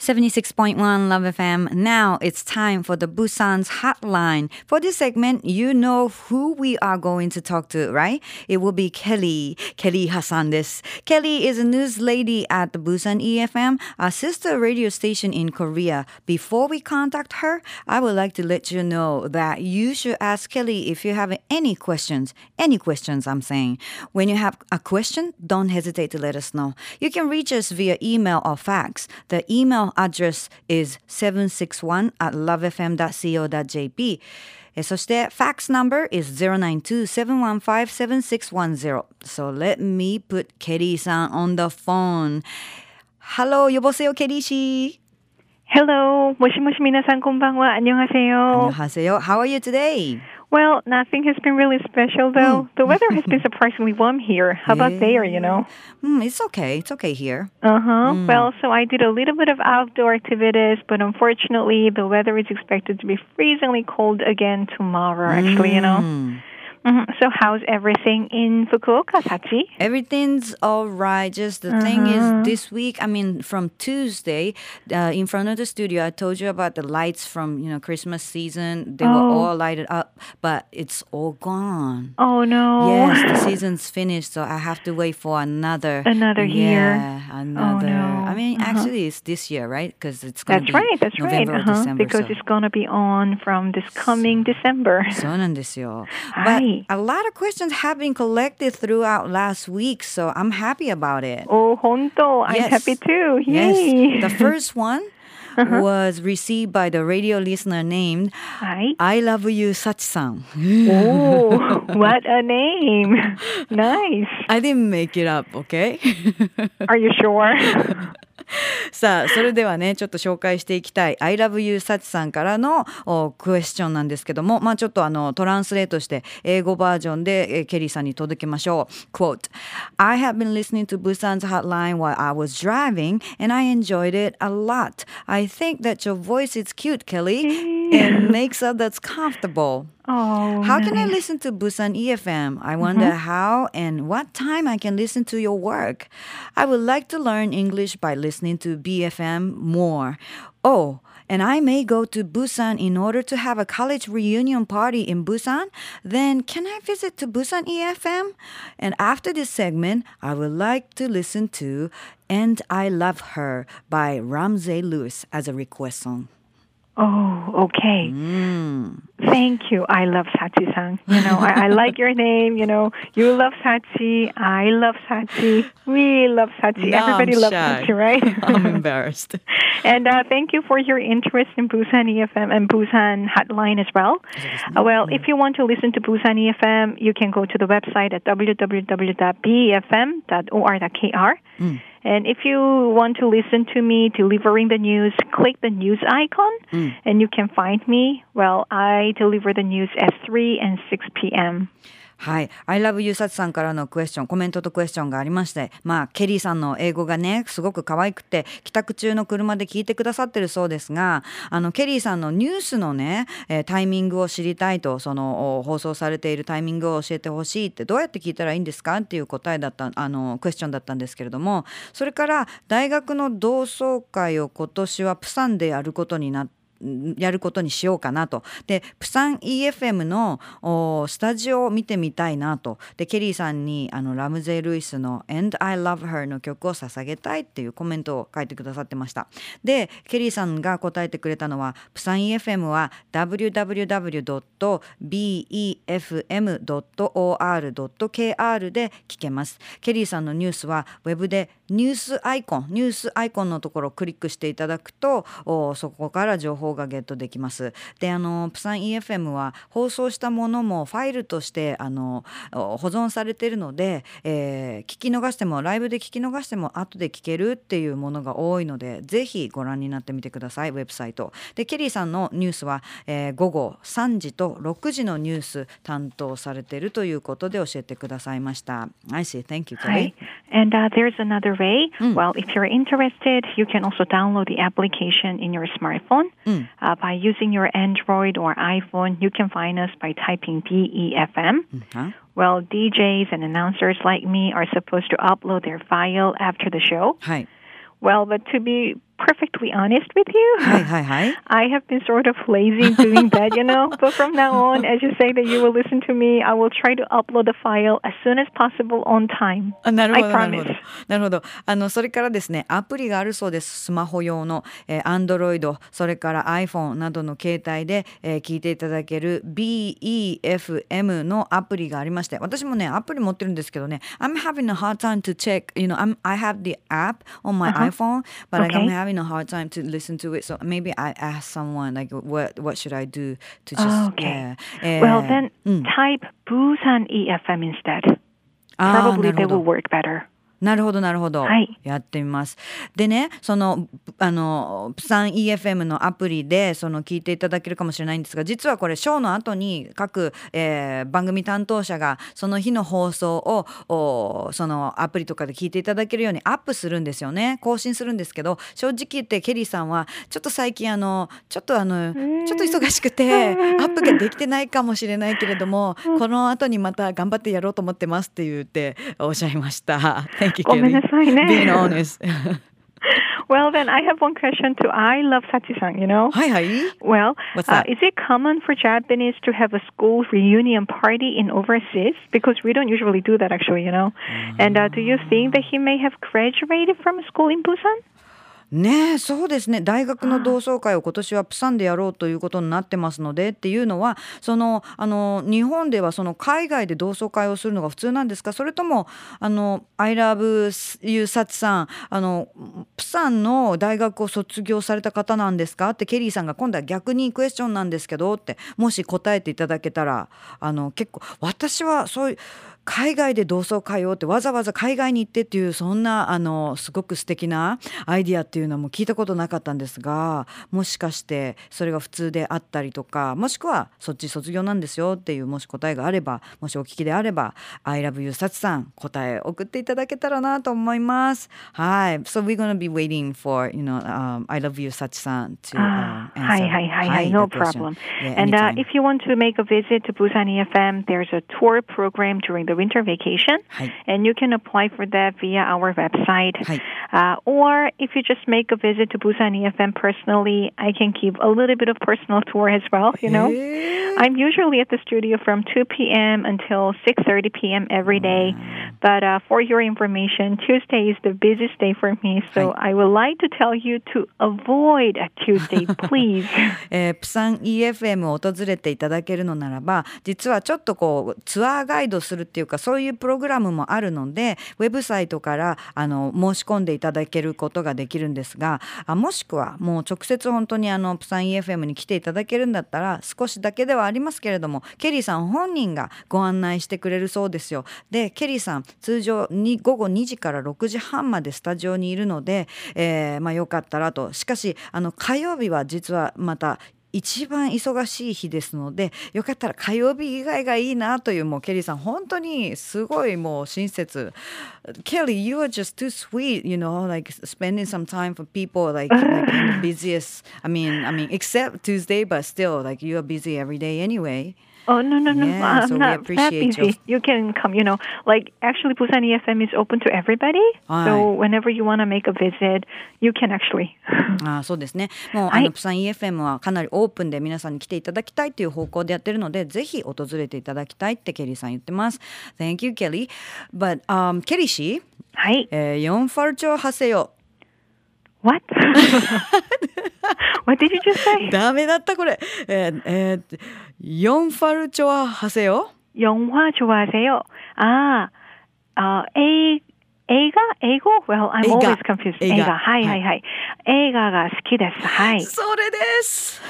76.1 Love FM. Now it's time for the Busan's hotline. For this segment, you know who we are going to talk to, right? It will be Kelly. Kelly Hassan this. Kelly is a news lady at the Busan EFM, a sister radio station in Korea. Before we contact her, I would like to let you know that you should ask Kelly if you have any questions. Any questions, I'm saying. When you have a question, don't hesitate to let us know. You can reach us via email or fax. The email address is 761 at lovefm.co.jp. えそして fax number is 092-715-7610. So let me put Kelly さん on the phone. Hello, 여보세요, Kelly 씨. Hello, もしもし皆さんこんばんは。 안녕하세요. 안녕하세요. How are you today? Well, nothing has been really special though. The weather has been surprisingly warm here. How about there, you know? Mm, it's okay. It's okay here. Uh-huh. Well, so I did a little bit of outdoor activities, but unfortunately the weather is expected to be freezingly cold again tomorrow, actually, you know. Mm. hmm So how's everything in Fukuoka, Sachi? Everything's all right. Just the thing is, this week, I mean, from Tuesday, uh, in front of the studio, I told you about the lights from you know Christmas season. They were Oh. all lighted up, but it's all gone. Oh no. Yes, the season's finished, so I have to wait for another Another year. Yeah, another. no. I mean, Uh-huh. actually, it's this year, right? Because it's going That's to be right, that's right. November or Uh-huh. December. Because so. it's going to be on from this coming December. そうなんですよ。But a lot of questions have been collected throughout last week, so I'm happy about it. Oh, honto. I'm happy too. Yay. Yes. The first one. Uh-huh. was received by the radio listener named Hi. I Love You Sachi-san. oh, what a name. Nice. I didn't make it up, okay? Are you sure? さあ、それではね、ちょっと紹介していきたい I Love You サチさんからのおクエスチョンなんですけども、まあちょっとあのトランスレートして英語バージョンでえーケリーさんに届けましょう。Quote I have been listening to Busan's hotline while I was driving and I enjoyed it a lot. I think that your voice is cute, Kelly, and makes that's comfortable. Oh, How can I listen to Busan EFM? I wonder mm-hmm. how and what time I can listen to your work. I would like to learn English by listening to BFM more. Oh, and I may go to Busan in order to have a college reunion party in Busan. Then can I visit to Busan EFM? And after this segment, I would like to listen to And I Love Her by Ramsey Lewis as a request song. Oh, okay. Mm. Thank you. I love Sachi-san. You know, I, I like your name. You know, you love Sachi. I love Sachi. We love Sachi. Now I'm Everybody loves shy. Sachi, right? I'm embarrassed. And uh, thank you for your interest in Busan EFM and Busan Hotline as well. Uh, well, if you want to listen to Busan EFM, you can go to the website at www.befm.or.kr. And if you want to listen to me delivering the news, click the news icon hmm. and you can find me. Well, I deliver the news at 3 and 6 p.m. はい。I love you さつさんからのクエスチョン、コメントとクエスチョンがありまして、まあ、ケリーさんの英語がね、すごく可愛くて、帰宅中の車で聞いてくださってるそうですが、あの、ケリーさんのニュースのね、えータイミングを知りたいと、その、放送されているタイミングを教えてほしいって、どうやって聞いたらいいんですかっていう答えだった、あの、クエスチョンだったんですけれども、それから、大学の同窓会を今年はプサンでやることになって、やることにしようかなと。で、プサン EFM のスタジオを見てみたいなと。で、ケリーさんにあのラムゼイ・ルイスの And I Love Her の曲を捧げたいっていうコメントを書いてくださってました。で、ケリーさんが答えてくれたのは、プサン EFM は www.befm.or.kr で聞けます。ケリーさんのニュースはウェブでニュースアイコン、ニュースアイコンのところをクリックしていただくと、そこから情報がゲットできます。で、あの、プサン EFM は放送したものもファイルとしてあの保存されているので、えー聞き逃しても、ライブで聞き逃しても後で聞けるっていうものが多いので、ぜひご覧になってみてください、ウェブサイト。で、ケリーさんのニュースは、えー午後3時と6時のニュース担当されているということで教えてくださいました。I see. Thank you, Kelly. Hi. And uh, there's another way. Mm. Well, if you're interested, you can also download the application in your smartphone. Mm. Uh, by using your Android or iPhone, you can find us by typing BEFM. Mm-hmm. Well, DJs and announcers like me are supposed to upload their file after the show. Hi. Well, but to be perfectly honest with you。I have been sort of lazy doing that, you know. But from now on, as you say that you will listen to me, I will try to upload the file as soon as possible on time. あなるほど I なるほど promise. なるほどあのそれからですねアプリがあるそうですスマホ用の、えー、Android それから iPhone などの携帯で、えー聞いていただける BEFM のアプリがありまして私もねアプリ持ってるんですけどね I'm having a hard time to check you know I'm, I have the app on my iPhone but like, I'm Okay. having a hard time to listen to it. So maybe I ask someone like, what what should I do to just? Oh, okay. Well, then mm. type Busan EFM instead. Ah, Probably they will work better. なるほどなるほど、はい。やってみます。でねそのあのプサン EFM のアプリでその聞いていただけるかもしれないんですが実はこれショーの後に各、えー番組担当者がその日の放送をおそのアプリとかで聞いていただけるようにアップするんですよね。更新するんですけど正直言ってケリーさんはちょっと最近あのちょっとあのちょっと忙しくてアップができてないかもしれないけれどもこの後にまた頑張ってやろうと思ってますって言っておっしゃいました。Thank you, ごめんなさいね。 Being honest. Well, then I have one question too. I love Sachi-san, you know. はいはい。 Well, What's uh, that? is it common for Japanese to have a school reunion party in overseas? Because we don't usually do that, actually, you know. And uh, do you think that he may have graduated from school in Busan? ねえそうですね。大学の同窓会を今年はプサンでやろうということになってますのでっていうのはそのあの日本ではその海外で同窓会をするのが普通なんですか？それともあの I love you サチさんあのプサンの大学を卒業された方なんですか？ってケリーさんが今度は逆にクエスチョンなんですけどってもし答えていただけたらあの結構私はそういう海外で同窓会をってわざわざ海外に行ってっていうそんなあのすごく素敵なアイディアっていうのも聞いたことなかったんですがもしかしてそれが普通であったりとかもしくはそっち卒業なんですよっていうもし答えがあればもしお聞きであれば「I love you さちさん」答え送っていただけたらなと思います。はい。So we're gonna be waiting for you know、um, I love you さちさん to、Ah, um, hi, answer. hi, hi, は hi. い No the question. problem. Yeah, and uh, if you want to make a visit to Busan EFM, there's a tour program during the winter vacation. And you can apply for that via our website. Uh, or if you just make a visit to Busan EFM personally, I can give a little bit of personal tour as well, you know. Hey. I'm usually at the studio from 2 p.m. until 6.30 p.m. every day. Wow. But uh, for your information, Tuesday is the busiest day for me. So I would like to tell you to avoid a Tuesday, please. Busan EFM を訪れていただけるのならば、実はちょっとこう、ツアーガイドするっていうていうかそういうプログラムもあるのでウェブサイトからあの申し込んでいただけることができるんですがあもしくはもう直接本当にあのプサン EFM に来ていただけるんだったら少しだけではありますけれどもケリーさん本人がご案内してくれるそうですよ。でケリーさん通常に午後2時から6時半までスタジオにいるので、えーまあ、よかったらとしかしあの火曜日は実はまた一番忙しい日ですのでよかったら火曜日以外がいいなというもうケリーさん本当にすごいもう親切ケリー you are just too sweet you know like spending some time for people like, like busiest I mean I mean except Tuesday but still like you are busy every day anyway Oh no no no! Yeah, I'm so we not that appreciate busy. You can come. You know, like actually, Busan EFM is open to everybody. Aye. So whenever you want to make a visit, you can actually. ああそうですねもう、はいあのプサン EFM はかなりオープンで皆さんに来ていただきたいという方向でやってるのでぜひ訪れていただきたいってケリーさん言ってます Thank you Kelly but、um, ケリー氏、はい。えー、4ファルチョハセヨ What? what did you just say? ダメだったこれえー、えー、 영화를 좋아하세요? 영화 좋아하세요? 아, 어, A, A가? A고? Well, I'm A가. always confused. A가. A가. Hi, hi, hi. 映画が好きです。はい。それです。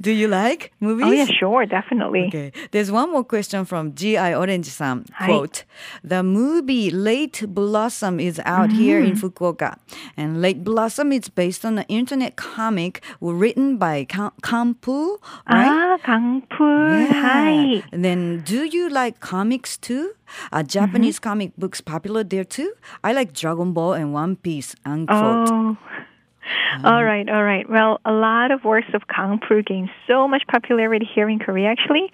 Do you like movies? Oh yeah, sure, definitely. Okay. There's one more question from G.I. Orange さん。Quote, The movie Late Blossom is out mm. here in Fukuoka. And Late Blossom is based on an internet comic written by Kampu, ah, right? Ah, Kampu. Hi. Then do you like comics too? Are Japanese mm-hmm. comic books popular there too? I like Dragon Ball and One Piece. Uncle Oh. All right, all right. Well, a lot of works of Kang Pru gained so much popularity here in Korea, actually.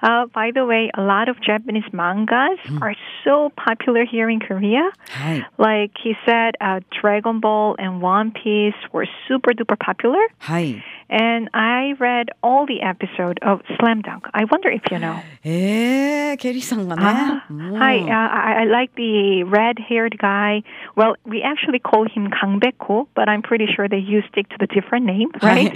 Uh, by the way, a lot of Japanese mangas are so popular here in Korea. Like he said, uh, Dragon Ball and One Piece were super duper popular. はい。and I read all the episode of Slam Dunk. I wonder if you know. Hey, 게리상가 아, Hi, uh, I, I like the red-haired guy. Well, we actually call him 강백호, but I'm pretty sure that you stick to the different name, right?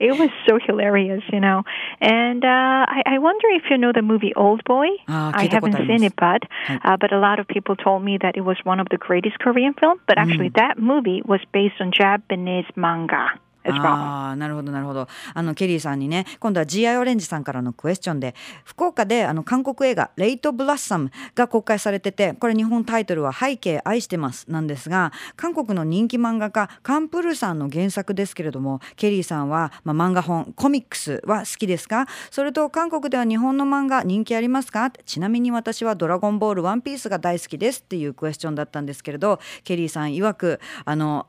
It was so hilarious, you know. And uh, I, I wonder if you know the movie Old Boy. 아, I haven't seen it, but uh, but a lot of people told me that it was one of the greatest Korean film. But actually, mm. that movie was based on Japanese manga. ああなるほどなるほど。あのケリーさんにね今度は GI オレンジさんからのクエスチョンで福岡であの韓国映画「レイト・ブラッサム」が公開されててこれ日本タイトルは「背景愛してます」なんですが韓国の人気漫画家カンプルさんの原作ですけれどもケリーさんは、まあ、漫画本コミックスは好きですか？それと韓国では日本の漫画人気ありますか？ちなみに私は「ドラゴンボールワンピースが大好きですっていうクエスチョンだったんですけれどケリーさん曰くあの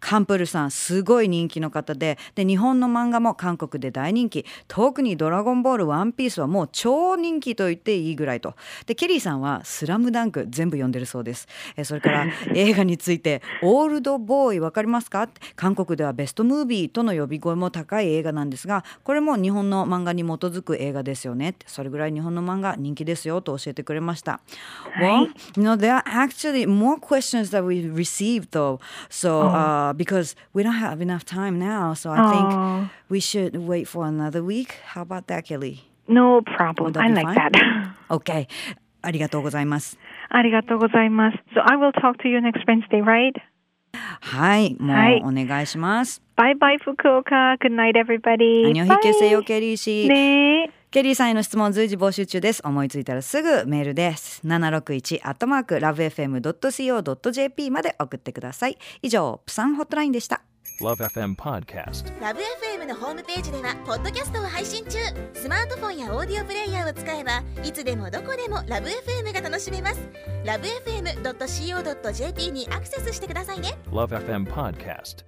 カンプルさんすごい人気の方でで日本の漫画も韓国で大人気特に「ドラゴンボールワンピースはもう超人気と言っていいぐらいとでケリーさんは「スラムダンク全部読んでるそうですえそれから 映画について「オールドボーイわかりますか?」韓国ではベストムービーとの呼び声も高い映画なんですがこれも日本の漫画に基づく映画ですよねそれぐらい日本の漫画人気ですよと教えてくれました。Well, you know, there are actually more questions that we received though. So, uh, uh, because we don't have enough time now. So I Aww. think we should wait for another week. How about that, Kelly? No problem. I like fine? that. okay. So I will talk to you next Wednesday, right? はい、もうお願いします。バイバイ福岡。Good night, everybody. 안녕히 계세요, 케리 ケリーさんへの質問随時募集中です。思いついたらすぐメールです。761アットマークラブ FM.co.jp まで送ってください。以上、プサンホットラインでした。Love FM Podcast. ラブ f m のホームページではポッドキャストを配信中スマートフォンやオーディオプレイヤーを使えばいつでもどこでもラブ f m が楽しめますラブ FM.co.jp にアクセスしてくださいね Love FM Podcast.